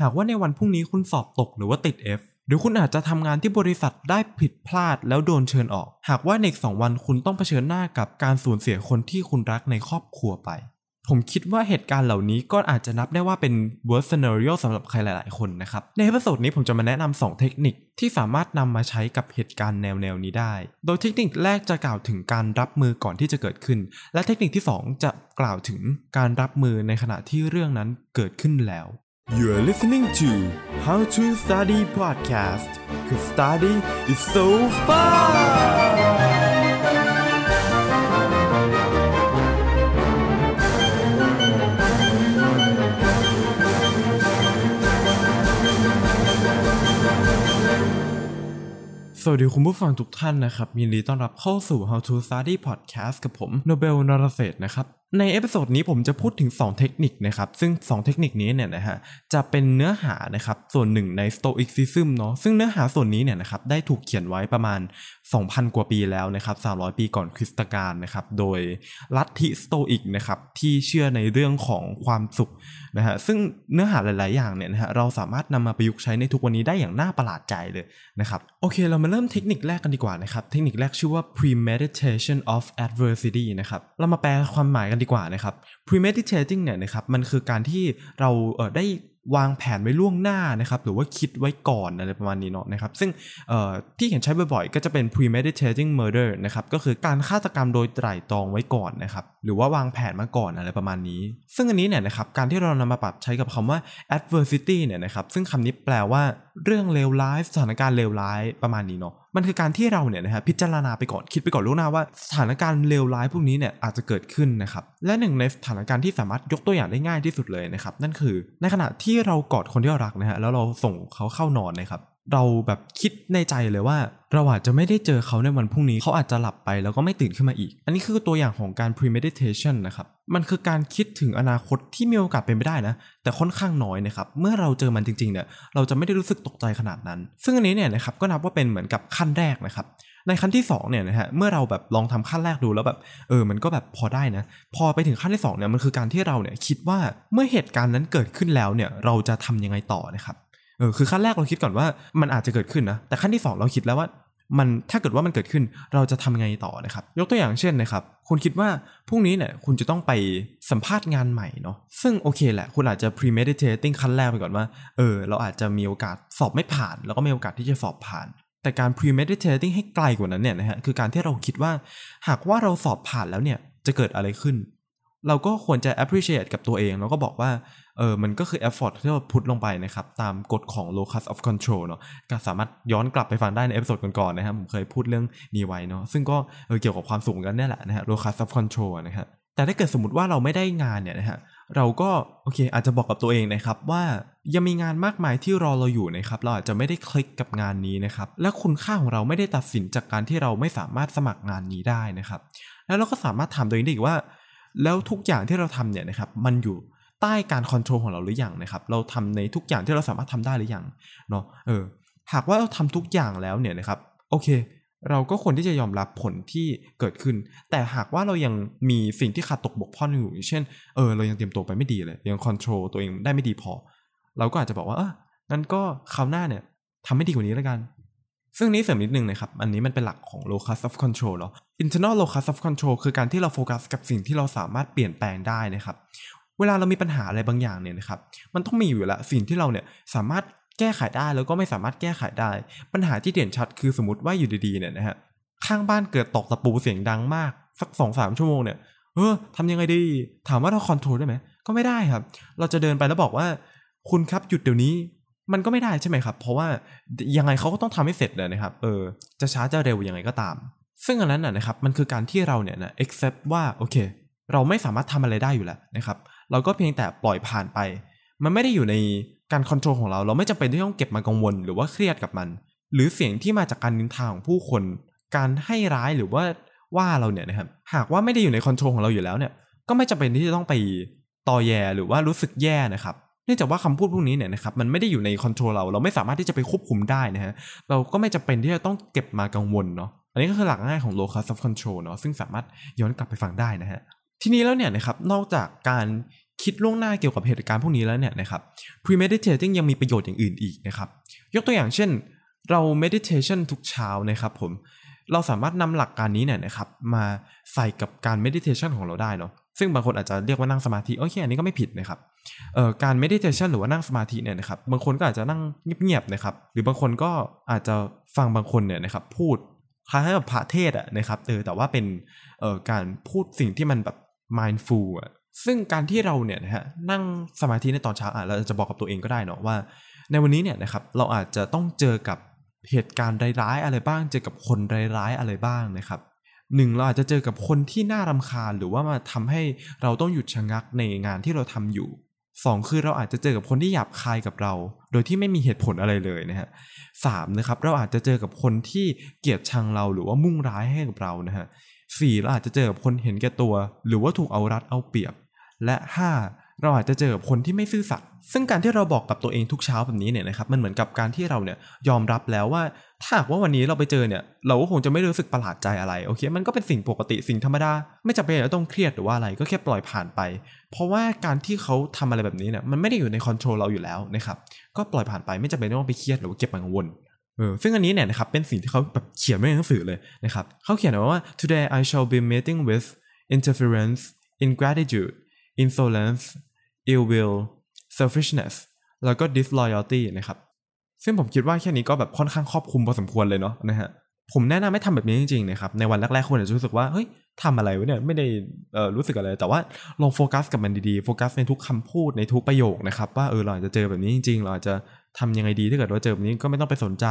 หากว่าในวันพรุ่งนี้คุณสอบตกหรือว่าติด F หรือคุณอาจจะทำงานที่บริษัทได้ผิดพลาดแล้วโดนเชิญออก หากว่าในสองวันคุณต้องเผชิญหน้ากับการสูญเสียคนที่คุณรักในครอบครัวไป ผมคิดว่าเหตุการณ์เหล่านี้ก็อาจจะนับได้ว่าเป็น worst scenario สำหรับใครหลาย ๆ คนนะครับ ใน episode นี้ผมจะมาแนะนำ2เทคนิคที่สามารถนำมาใช้กับเหตุการณ์แนว ๆ นี้ได้ โดยเทคนิคแรกจะกล่าวถึงการรับมือก่อนที่จะเกิดขึ้น และเทคนิคที่ 2 จะกล่าวถึงการรับมือในขณะที่เรื่องนั้นเกิดขึ้นแล้ว You are listening to How to Study Podcast cause study is so fun สวัสดีคุณผู้ฟังทุกท่านนะครับยินดีต้อนรับเข้าสู่ How to Study Podcast กับผมโนเบลนรเศษนะครับ ใน episode นี้ผมจะพูดถึง 2 เทคนิคนะครับ ซึ่ง 2 เทคนิคนี้เนี่ยนะฮะจะเป็นเนื้อหานะครับส่วนหนึ่งใน Stoicism เนาะซึ่งเนื้อหาส่วนนี้เนี่ยนะครับได้ถูกเขียนไว้ประมาณ 2,000 กว่าปีแล้วนะครับ 300 ปีก่อนคริสตกาลนะครับโดยลัทธิสโตอิกนะครับที่เชื่อในเรื่องของความสุขนะฮะซึ่งเนื้อหาหลาย ๆ อย่างเนี่ยนะฮะเราสามารถนำมาประยุกต์ใช้ในทุกวันนี้ได้อย่างน่าประหลาดใจเลยนะครับโอเค เรามาเริ่มเทคนิคแรกกันดีกว่านะครับเทคนิคแรกชื่อว่า premeditation of adversity นะครับเรามาแปลความหมายกันดีกว่านะครับ premeditating เนี่ยนะครับมันคือการที่เราเออได้วางแผนไว้ล่วงหน้านะครับหรือว่าคิดไว้ก่อนอะไรประมาณนี้เนาะนะครับซึ่งที่เห็นใช้บ่อยๆ ก็จะเป็น premeditating murder นะครับก็คือการฆาตกรรมโดยไตร่ตรองไว้ก่อนนะครับหรือว่าวางแผนมาก่อนอะไรประมาณนี้ ซึ่งอันนี้เนี่ยนะครับการที่เรานำมาปรับใช้กับคำว่า adversity เนี่ยนะครับซึ่งคำนี้แปลว่าเรื่องเลวร้ายสถานการณ์เลวร้ายประมาณนี้เนาะ มันคือการที่เราเนี่ยนะฮะพิจารณาไปก่อนคิดไปก่อนล่วงหน้าว่าสถานการณ์เลวร้ายพวกนี้เนี่ยอาจจะเกิดขึ้นนะครับและหนึ่งในสถานการณ์ที่สามารถยกตัวอย่างได้ง่ายที่สุดเลยนะครับนั่นคือในขณะที่เรากอดคนที่เรารักนะฮะแล้วเราส่งเขาเข้านอนนะครับ เราแบบคิดในใจเลยว่า เราอาจจะไม่ได้เจอเขาในวันพรุ่งนี้เขาอาจจะหลับไปแล้วก็ไม่ตื่นขึ้นมาอีก อันนี้คือตัวอย่างของการ premeditation นะครับ มันคือการคิดถึงอนาคตที่มีโอกาสเป็นไปได้นะ แต่ค่อนข้างน้อยนะครับ เมื่อเราเจอมันจริงๆเนี่ยเราจะไม่ได้รู้สึกตกใจขนาดนั้น ซึ่งอันนี้เนี่ยนะครับก็นับว่าเป็นเหมือนกับขั้นแรกนะครับในขั้นที่2เนี่ยนะฮะเมื่อเราแบบลองทำขั้นแรกดูแล้วแบบเออมันก็แบบพอได้นะ พอไปถึงขั้นที่2เนี่ยมันคือการที่เราเนี่ยคิดว่าเมื่อเหตุการณ์นั้นเกิดขึ้นแล้วเนี่ยเราจะทำยังไงต่อนะครับ เออคือขั้นแรกเราคิดก่อนว่ามันอาจจะเกิดขึ้นนะแต่ขั้นที่ 2 เราคิดแล้วว่ามันถ้าเกิดว่ามันเกิดขึ้นเราจะทำยังไงต่อนะครับ ยกตัวอย่างเช่นนะครับ คุณคิดว่าพรุ่งนี้เนี่ยคุณจะต้องไปสัมภาษณ์งานใหม่เนาะซึ่งโอเคแหละ คุณอาจจะ premeditating ขั้นแรกไปก่อนว่า เออ เราอาจจะมีโอกาสสอบไม่ผ่าน แล้วก็มีโอกาสที่จะสอบผ่าน แต่การ premeditating ให้ไกลกว่านั้นเนี่ยนะฮะคือการที่เราคิดว่า หากว่าเราสอบผ่านแล้วเนี่ยจะเกิดอะไรขึ้น เราก็ควรจะ appreciate กับตัวเอง แล้วก็บอกว่าเออมันก็คือ effort ที่เรา put ลงไปนะครับ ตามกฎของ locus of control เนาะก็สามารถย้อนกลับไปฟังได้ใน episode ก่อนๆนะครับ ผมเคยพูดเรื่องนี้ไว้เนาะซึ่งก็เออเกี่ยวกับความสุขกันเนี่ยแหละนะฮะ locus of control นะครับแต่ถ้าเกิดสมมติว่าเราไม่ได้งานเนี่ยนะฮะเราก็โอเค อาจจะบอกกับตัวเองนะครับว่ายังมีงานมากมายที่รอเราอยู่นะครับเราอาจจะไม่ได้คลิกกับงานนี้นะครับและคุณค่าของเราไม่ได้ตัดสินจากการที่เราไม่สามารถสมัครงานนี้ได้นะครับ แล้วเราก็สามารถถามตัวเองได้อีกว่า แล้วทุกอย่างที่เราทำเนี่ยนะครับมันอยู่ใต้การคอนโทรลของเราหรือยังนะครับ เราทำในทุกอย่างที่เราสามารถทำได้หรือยังเนาะเออหากว่าเราทำทุกอย่างแล้วเนี่ยนะครับโอเค เราก็ควรที่จะยอมรับผลที่เกิดขึ้น แต่หากว่าเรายังมีสิ่งที่ขาดตกบกพร่องอยู่เช่นเออเรายังเตรียมตัวไปไม่ดีเลยยัง control ตัวเองได้ไม่ดีพอ เราก็อาจจะบอกว่าเอองั้นก็คราวหน้าเนี่ยทำให้ดีกว่านี้แล้วกัน ซึ่งนี้เสริมนิดนึงนะครับ อันนี้มันเป็นหลักของ locus of control เนาะ internal locus of control คือการที่เราโฟกัสกับสิ่งที่เราสามารถเปลี่ยนแปลงได้นะครับ เวลาเรามีปัญหาอะไรบางอย่างเนี่ยนะครับ มันต้องมีอยู่แล้วสิ่งที่เราเนี่ยสามารถแก้ไขได้แล้วก็ไม่สามารถแก้ไขได้ ปัญหาที่เด่นชัดคือสมมติว่าอยู่ดีๆเนี่ยนะฮะ ข้างบ้านเกิดตอกตะปูเสียงดังมาก สักสองสามชั่วโมงเนี่ย เออทำยังไงดี ถามว่าเราคอนโทรลได้ไหม ก็ไม่ได้ครับ เราจะเดินไปแล้วบอกว่า คุณครับหยุดเดี๋ยวนี้ มันก็ไม่ได้ใช่ไหมครับ เพราะว่ายังไงเขาก็ต้องทำให้เสร็จเลยนะครับ เออ จะช้าจะเร็วยังไงก็ตาม ซึ่งอันนั้นนะครับ มันคือการที่เราเนี่ยนะ accept ว่าโอเค เราไม่สามารถทำอะไรได้อยู่แล้วนะครับ เราก็เพียงแต่ปล่อยผ่านไป มันไม่ได้อยู่ในการคอนโทรลของเรา เราไม่จำเป็นที่ต้องเก็บมากังวลหรือว่าเครียดกับมัน หรือเสียงที่มาจากการนินทาของผู้คน การให้ร้ายหรือว่าว่าเราเนี่ยนะครับ หากว่าไม่ได้อยู่ในคอนโทรลของเราอยู่แล้วเนี่ย ก็ไม่จำเป็นที่จะต้องไปต่อแยหรือว่ารู้สึกแย่นะครับ นื่องจากว่าคำพูดพวกนี้เนี่ยนะครับมันไม่ได้อยู่ในคอนโทรลเรา เราไม่สามารถที่จะไปควบคุมได้นะฮะเราก็ไม่จำเป็นที่จะต้องเก็บมากังวลเนาะอันนี้ก็คือหลักง่ายของ locus of control เนาะซึ่งสามารถย้อนกลับไปฟังได้นะฮะทีนี้แล้วเนี่ยนะครับนอกจากการคิดล่วงหน้าเกี่ยวกับเหตุการณ์พวกนี้แล้วเนี่ยนะครับ premeditating ยังมีประโยชน์อย่างอื่นอีกนะครับยกตัวอย่างเช่น เรา meditation ทุกเช้านะครับผมเราสามารถนำหลักการนี้เนี่ยนะครับมาใส่กับการ meditation ของเราได้เนาะซึ่งบางคนอาจจะเรียกว่านั่งสมาธิโอเคอันนี้ก็ไม่ผิดนะครับ การ meditation หรือว่านั่งสมาธิเนี่ยนะครับบางคนก็อาจจะนั่งเงียบๆนะครับหรือบางคนก็อาจจะฟังบางคนเนี่ยนะครับพูดคล้ายๆกับพระเทศอะนะครับเออแต่ว่าเป็นการพูดสิ่งที่มันแบบ mindful อะซึ่งการที่เราเนี่ยนะฮะนั่งสมาธิในตอนเช้าอะเราจะบอกกับตัวเองก็ได้เนาะว่า ในวันนี้เนี่ยนะครับเราอาจจะต้องเจอกับเหตุการณ์ร้ายๆอะไรบ้าง เจอกับคนร้ายๆอะไรบ้างนะครับหนึ่งเราอาจจะเจอกับคนที่น่ารำคาญหรือว่ามาทำให้เราต้องหยุดชะงักในงานที่เราทำอยู่ สองคือเราอาจจะเจอกับคนที่หยาบคายกับเรา โดยที่ไม่มีเหตุผลอะไรเลยนะฮะสามนะครับเราอาจจะเจอกับคนที่เกลียดชังเราหรือว่ามุ่งร้ายให้กับเรานะฮะสี่เราอาจจะเจอกับคนเห็นแก่ตัว หรือว่าถูกเอารัดเอาเปรียบ และ 5. เราอาจจะเจอกับคนที่ไม่ซื่อสัตย์ ซึ่งการที่เราบอกกับตัวเองทุกเช้าแบบนี้เนี่ยนะครับมันเหมือนกับการที่เราเนี่ยยอมรับแล้วว่าถ้าหากว่าวันนี้เราไปเจอเนี่ยเราก็คงจะไม่รู้สึกประหลาดใจอะไรโอเคมันก็เป็นสิ่งปกติสิ่งธรรมดา ไม่จำเป็นจะต้องเครียดหรือว่าอะไรก็แค่ปล่อยผ่านไป เพราะว่าการที่เขาทำอะไรแบบนี้เนี่ยมันไม่ได้อยู่ในคอนโทรลเราอยู่แล้วนะครับก็ปล่อยผ่านไปไม่จำเป็นต้องไปเครียดหรือว่าเก็บมันกังวลเออซึ่งอันนี้เนี่ยนะครับเป็นสิ่งที่เขาแบบเขียนไว้ในหนังสือเลยนะครับเขาเขียนไว้ว่า today I shall be meeting with interference ingratitude insolence ill will selfishness แล้วก็ disloyalty นะครับ ซึ่งผมคิดว่าแค่นี้ก็แบบค่อนข้างครอบคลุมพอสมควรเลยเนาะนะฮะผมแนะนำให้ทำแบบนี้จริงๆนะครับในวันแรกๆคุณอาจจะรู้สึกว่าเฮ้ยทำอะไรวะเนี่ยไม่ได้รู้สึกอะไร แต่ว่าลองโฟกัสกับมันดีๆโฟกัสในทุกคำพูดในทุกประโยคนะครับว่าเออเราอาจจะเจอแบบนี้จริงๆ เราอาจจะทำยังไงดีถ้าเกิดว่าเจอแบบนี้ก็ไม่ต้องไปสนใจ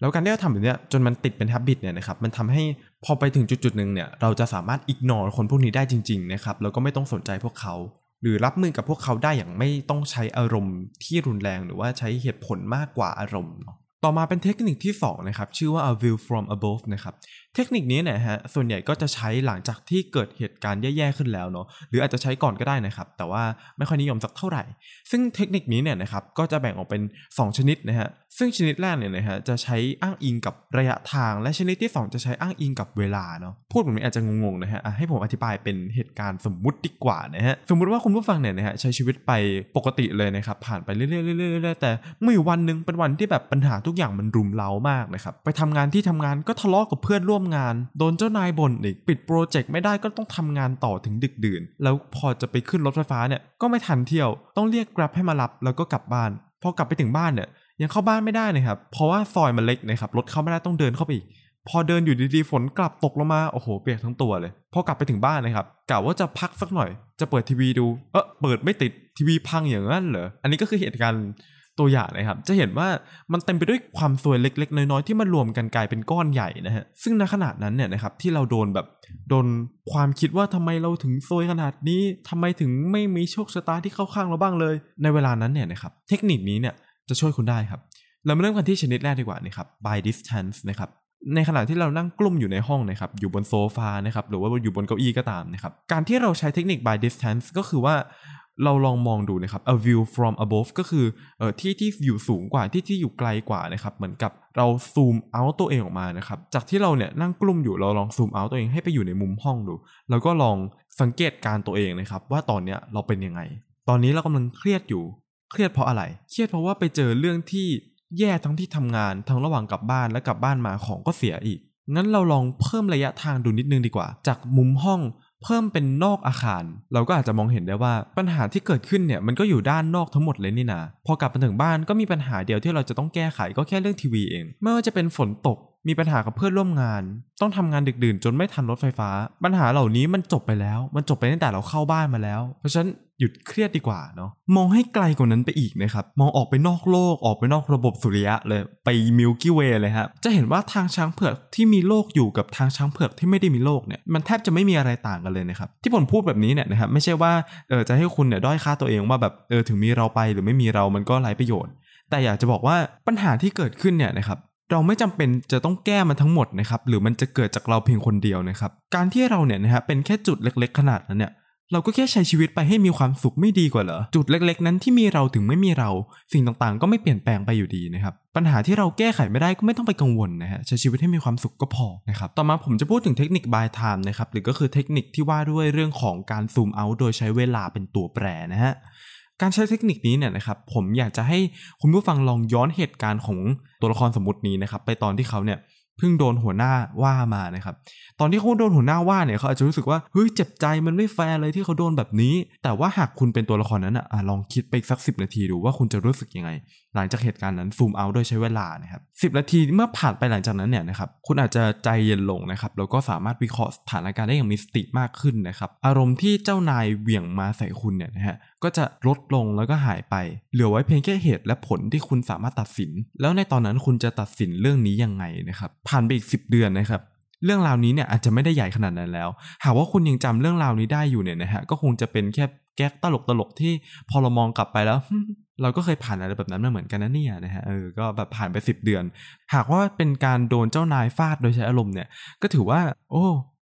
แล้วการที่เราทำแบบนี้จนมันติดเป็น habit เนี่ยนะครับมันทำให้พอไปถึงจุดๆหนึ่งเนี่ยเราจะสามารถ ignore คนพวกนี้ได้จริงๆนะครับแล้วก็ไม่ต้องสนใจพวกเขา หรือรับมือกับพวกเขาได้อย่างไม่ต้องใช้อารมณ์ที่รุนแรงหรือว่าใช้เหตุผลมากกว่าอารมณ์เนาะต่อมาเป็นเทคนิคที่2นะครับชื่อว่า a view from above นะครับเทคนิคนี้เนี่ยฮะส่วนใหญ่ก็จะใช้หลังจากที่เกิดเหตุการณ์แย่ๆขึ้นแล้วเนาะหรืออาจจะใช้ก่อนก็ได้นะครับ แต่ว่าไม่ค่อยนิยมสักเท่าไหร่ ซึ่งเทคนิคนี้เนี่ยนะครับก็จะแบ่งออกเป็น 2 ชนิดนะฮะซึ่งชนิดแรกเนี่ยนะฮะจะใช้อ้างอิงกับระยะทาง และชนิดที่ 2 จะใช้อ้างอิงกับเวลาเนาะพูดแบบนี้อาจจะงงๆนะฮะให้ผมอธิบายเป็นเหตุการณ์สมมุติดีกว่านะฮะสมมุติว่าคุณผู้ฟังเนี่ยนะฮะใช้ชีวิตไปปกติเลยนะครับผ่านไปเรื่อยๆเรื่อยๆแต่เมื่อวันหนึ่งเป็นวันที่แบบปัญหาทุกอย่างมันรุมเร้ามากนะครับไปทำงานที่ทำงานก็ทะเลาะกับเพื่อนร่วมงาน โดนเจ้านายบ่นอีกปิดโปรเจกต์ไม่ได้ก็ต้องทำงานต่อถึงดึกดื่น แล้วพอจะไปขึ้นรถไฟฟ้าเนี่ยก็ไม่ทันเที่ยวต้องเรียก Grab ให้มารับแล้วก็กลับบ้าน พอกลับไปถึงบ้านเนี่ยยังเข้าบ้านไม่ได้นะครับ เพราะว่าซอยมันเล็กนะครับรถเข้าไม่ได้ต้องเดินเข้าไปอีกพอเดินอยู่ดีๆฝนกลับตกลงมาโอ้โหเปียกทั้งตัวเลยพอกลับไปถึงบ้านนะครับกะว่าจะพักสักหน่อย จะเปิดทีวีดูเออเปิดไม่ติดทีวีพังอย่างนั้นเหรออันนี้ก็คือเหตุการณ์ ตัวอย่างนะครับ จะเห็นว่ามันเต็มไปด้วยความซวยเล็ก ๆ น้อยๆที่มารวมกันกลายเป็นก้อนใหญ่นะฮะซึ่งในขนาดนั้นเนี่ยนะครับที่เราโดนแบบโดนความคิดว่าทำไมเราถึงซวยขนาดนี้ทำไมถึงไม่มีโชคชะตาที่เข้าข้างเราบ้างเลย ในเวลานั้นเนี่ยนะครับเทคนิคนี้เนี่ยจะช่วยคุณได้ครับเรามาเริ่มกันที่ชนิดแรกดีกว่านะครับ by distance นะครับในขณะที่เรานั่งกลุ่มอยู่ในห้องนะครับ อยู่บนโซฟานะครับ หรือว่าอยู่บนเก้าอี้ก็ตามนะครับ การที่เราใช้เทคนิค by distance ก็คือว่า เราลองมองดูนะครับ a view from above ก็คือเอ่อที่ที่อยู่สูงกว่าที่ที่อยู่ไกลกว่านะครับ เหมือนกับเราซูมเอาตัวเองออกมานะครับ จากที่เราเนี่ยนั่งกลุ่มอยู่เราลองซูมเอาตัวเองให้ไปอยู่ในมุมห้องดู แล้วก็ลองสังเกตการตัวเองนะครับ ว่าตอนเนี้ยเราเป็นยังไง ตอนนี้เรากำลังเครียดอยู่ เครียดเพราะอะไร เครียดเพราะว่าไปเจอเรื่องที่แย่ทั้งที่ทำงานทั้งระหว่างกลับบ้านและกลับบ้านมาของก็เสียอีกงั้นเราลองเพิ่มระยะทางดูนิดนึงดีกว่า จากมุมห้อง เพิ่มเป็นนอกอาคาร เราก็อาจจะมองเห็นได้ว่าปัญหาที่เกิดขึ้นเนี่ยมันก็อยู่ด้านนอกทั้งหมดเลยนี่นาพอกลับมาถึงบ้านก็มีปัญหาเดียวที่เราจะต้องแก้ไขก็แค่เรื่องทีวีเอง ไม่ว่าจะเป็นฝนตก มีปัญหากับเพื่อนร่วมงาน ต้องทำงานดึกดื่นจนไม่ทันรถไฟฟ้า ปัญหาเหล่านี้มันจบไปแล้ว มันจบไปตั้งแต่เราเข้าบ้านมาแล้ว เพราะฉะนั้นหยุดเครียดดีกว่าเนาะมองให้ไกลกว่านั้นไปอีกนะครับ มองออกไปนอกโลกออกไปนอกระบบสุริยะเลยไปมิลกี้เวย์เลยครับจะเห็นว่าทางช้างเผือกที่มีโลกอยู่กับทางช้างเผือกที่ไม่ได้มีโลกเนี่ยมันแทบจะไม่มีอะไรต่างกันเลยนะครับที่ผมพูดแบบนี้เนี่ยนะครับไม่ใช่ว่าเออจะให้คุณเนี่ยด้อยค่าตัวเองว่าแบบเออถึงมีเราไปหรือไม่มีเรามันก็ไร้ประโยชน์ แต่อยากจะบอกว่าปัญหาที่เกิดขึ้นเนี่ยนะครับ เราไม่จำเป็นจะต้องแก้มันทั้งหมดนะครับ หรือมันจะเกิดจากเราเพียงคนเดียวนะครับ การที่เราเนี่ยนะฮะเป็นแค่จุดเล็ก ๆ ขนาดนั้นเนี่ย เราก็แค่ใช้ชีวิตไปให้มีความสุขไม่ดีกว่าเหรอ จุดเล็ก ๆ นั้นที่มีเราถึงไม่มีเรา สิ่งต่างๆ ก็ไม่เปลี่ยนแปลงไปอยู่ดีนะครับ ปัญหาที่เราแก้ไขไม่ได้ก็ไม่ต้องไปกังวลนะฮะ ใช้ชีวิตให้มีความสุขก็พอนะครับ ต่อมาผมจะพูดถึงเทคนิค by time นะครับ หรือก็คือเทคนิคที่ว่าด้วยเรื่องของการซูมเอาโดยใช้เวลาเป็นตัวแปรนะฮะ การใช้เทคนิคนี้เนี่ยนะครับผมอยากจะให้คุณผู้ฟังลองย้อนเหตุการณ์ของตัวละครสมมตินี้นะครับ ไปตอนที่เขาเนี่ยเพิ่งโดนหัวหน้าว่ามานะครับ ตอนที่เขาโดนหัวหน้าว่าเนี่ยเขาอาจจะรู้สึกว่าเฮ้ยเจ็บใจมันไม่แฟร์เลยที่เขาโดนแบบนี้ แต่ว่าหากคุณเป็นตัวละครนั้นอะลองคิดไปสักสินาทีดูว่าคุณจะรู้สึกยังไงหลังจากเหตุการณ์นั้นซูมเอาโดยใช้เวลานะครับสินาทีเมื่อผ่านไปหลังจากนั้นเนี่ยนะครับคุณอาจจะใจเย็นลงนะครับแล้วก็สามารถวิเคราะห์สถานการณ์ได้อย่างมีสติมากขึ้นนะครับอารมณ์ที่เจ้านายเหวี่ยงมาใส่คุณเนี่ยนะฮะก็จะลดลงแล้วก็หายไป เหลือไว้เพียงแค่เหตุและผลที่คุณสามารถตัดสิน แล้วในตอนนั้นคุณจะตัดสินเรื่องนี้ยังไงนะครับผ่านไปอีก 10 เดือนนะครับเรื่องราวนี้เนี่ยอาจจะไม่ได้ใหญ่ขนาดนั้นแล้ว หากว่าคุณยังจำเรื่องราวนี้ได้อยู่เนี่ยนะฮะก็คงจะเป็นแค่แก๊กตลกตลกที่พอเรามองกลับไปแล้ว เราก็เคยผ่านอะไรแบบนั้นมาเหมือนกันนะเนี่ยนะฮะเออก็แบบผ่านไป 10 เดือน หากว่าเป็นการโดนเจ้านายฟาดโดยใช้อารมณ์เนี่ยก็ถือว่า โอ้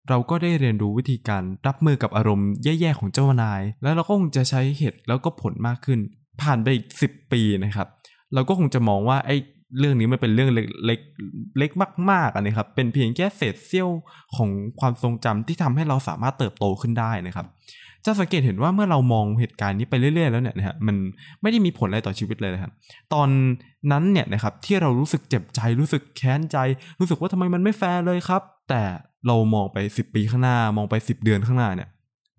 เราก็ได้เรียนรู้วิธีการรับมือกับอารมณ์แย่ๆของเจ้านาย แล้วเราก็คงจะใช้เหตุแล้วก็ผลมากขึ้น ผ่านไปอีกสิปีนะครับ เราก็คงจะมองว่าไอ้เรื่องนี้มันเป็นเรื่องเล็กเล็กเล็กมากๆอันะครับ เป็นเพียงแค่เศษเสี้ยวของความทรงจำที่ทำให้เราสามารถเติบโตขึ้นได้นะครับ จะสังเกตเห็นว่าเมื่อเรามองเหตุการณ์นี้ไปเรื่อย ๆ แล้วเนี่ยนะฮะมันไม่ได้มีผลอะไรต่อชีวิตเลยนะครับตอนนั้นเนี่ยนะครับที่เรารู้สึกเจ็บใจรู้สึกแค้นใจ รู้สึกว่าทำไมมันไม่แฟร์เลยครับ แต่เรามองไป 10 ปีข้างหน้า มองไป 10 เดือนข้างหน้าเนี่ย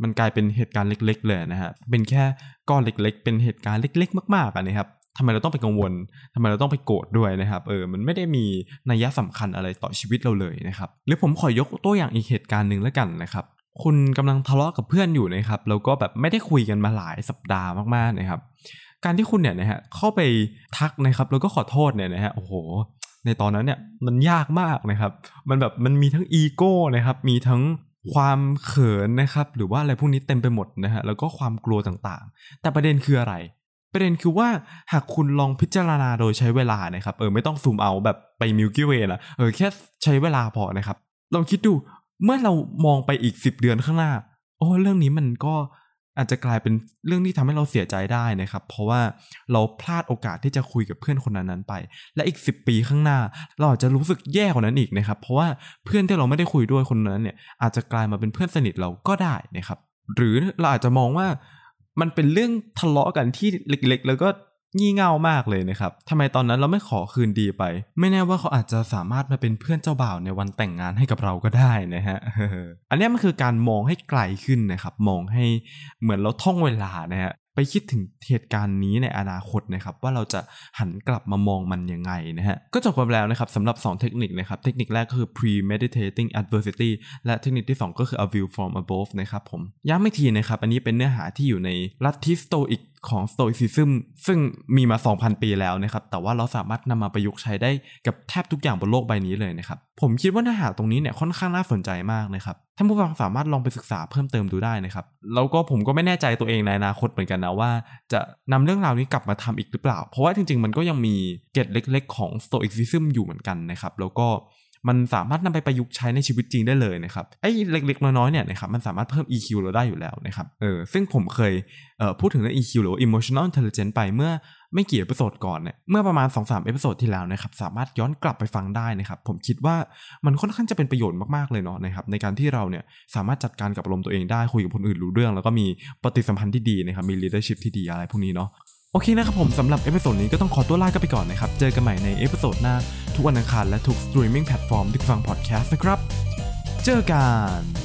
มันกลายเป็นเหตุการณ์เล็ก ๆ เลยนะฮะเป็นแค่ก้อนเล็ก ๆ เป็นเหตุการณ์เล็ก ๆ มากๆนะครับทำไมเราต้องไปกังวลทำไมเราต้องไปโกรธด้วยนะครับ เออ มันไม่ได้มีนัยสำคัญอะไรต่อชีวิตเราเลยนะครับ หรือผมขอยกตัวอย่างอีกเหตุการณ์หนึ่งแล้วกันนะครับ คุณกำลังทะเลาะกับเพื่อนอยู่นะครับแล้วก็แบบไม่ได้คุยกันมาหลายสัปดาห์มากๆนะครับ การที่คุณเนี่ยนะฮะเข้าไปทักนะครับแล้วก็ขอโทษเนี่ยนะฮะโอ้โห ในตอนนั้นเนี่ยมันยากมากนะครับ มันแบบมันมีทั้งอีโก้นะครับมีทั้งความเขินนะครับหรือว่าอะไรพวกนี้เต็มไปหมดนะฮะแล้วก็ความกลัวต่างๆ แต่ประเด็นคืออะไร ประเด็นคือว่าหากคุณลองพิจารณาโดยใช้เวลานะครับเออไม่ต้องซูมเอาแบบไปมิลกี้เวย์ละเออแค่ใช้เวลาพอนะครับลองคิดดู เมื่อเรามองไปอีก10เดือนข้างหน้า โอ้เรื่องนี้มันก็อาจจะกลายเป็นเรื่องที่ทำให้เราเสียใจได้นะครับ เพราะว่าเราพลาดโอกาสที่จะคุยกับเพื่อนคนนั้นไป และอีก 10 ปีข้างหน้า เราอาจจะรู้สึกแย่กว่านั้นอีกนะครับ เพราะว่าเพื่อนที่เราไม่ได้คุยด้วยคนนั้นเนี่ยอาจจะกลายมาเป็นเพื่อนสนิทเราก็ได้นะครับ หรือเราอาจจะมองว่ามันเป็นเรื่องทะเลาะกันที่เล็กๆ แล้วก็ งี่เง่ามากเลยนะครับทำไมตอนนั้นเราไม่ขอคืนดีไป ไม่แน่ว่าเขาอาจจะสามารถมาเป็นเพื่อนเจ้าบ่าวในวันแต่งงานให้กับเราก็ได้นะฮะอันนี้มันคือการมองให้ไกลขึ้นนะครับ มองให้เหมือนเราท่องเวลานะฮะไปคิดถึงเหตุการณ์นี้ในอนาคตนะครับว่าเราจะหันกลับมามองมันยังไงนะฮะก็จบไปแล้วนะครับสำหรับ 2 เทคนิคนะครับเทคนิคแรกก็คือ premeditating adversity และเทคนิคที่ 2 ก็คือ a view from above นะครับผมย้ำอีกทีนะครับ อันนี้เป็นเนื้อหาที่อยู่ในลัทธิสโตอิก ของ Stoicism ซึ่งมีมา 2,000 ปีแล้วนะครับ แต่ว่าเราสามารถนำมาประยุกต์ใช้ได้กับแทบทุกอย่างบนโลกใบนี้เลยนะครับ ผมคิดว่าเนื้อหาตรงนี้เนี่ยค่อนข้างน่าสนใจมากนะครับท่านผู้ฟังสามารถลองไปศึกษาเพิ่มเติมดูได้นะครับ แล้วก็ผมก็ไม่แน่ใจตัวเองในอนาคตเหมือนกันนะว่า จะนำเรื่องราวนี้กลับมาทำอีกหรือเปล่า เพราะว่าจริงๆ มันก็ยังมีเกตเล็ก ๆ ของ Stoicism อยู่เหมือนกันนะครับ แล้วก็ มันสามารถนำไปประยุกต์ใช้ในชีวิตจริงได้เลยนะครับไอ้เล็กๆน้อยๆเนี่ยนะครับมันสามารถเพิ่ม EQ เราได้อยู่แล้วนะครับเออซึ่งผมเคยเอ่อพูดถึงเรื่อง EQ หรือ emotional intelligence ไปเมื่อไม่กี่ episode ก่อนเนี่ยเมื่อประมาณ 2-3 episode ที่แล้วนะครับสามารถย้อนกลับไปฟังได้นะครับผมคิดว่ามันค่อนข้างจะเป็นประโยชน์มากๆเลยเนาะนะครับในการที่เราเนี่ยสามารถจัดการกับอารมณ์ตัวเองได้คุยกับคนอื่นรู้เรื่อง แล้วก็มีปฏิสัมพันธ์ที่ดีนะครับมี leadership ที่ดีอะไรพวกนี้เนาะ โอเคนะครับผมสำหรับ episode นี้ก็ต้องขอตัวลากันไปก่อนนะครับ เจอกันใหม่ใน episode หน้า ทุกวันอังคารและทุก streaming platform ที่ฟังพอดแคสต์นะครับ เจอกัน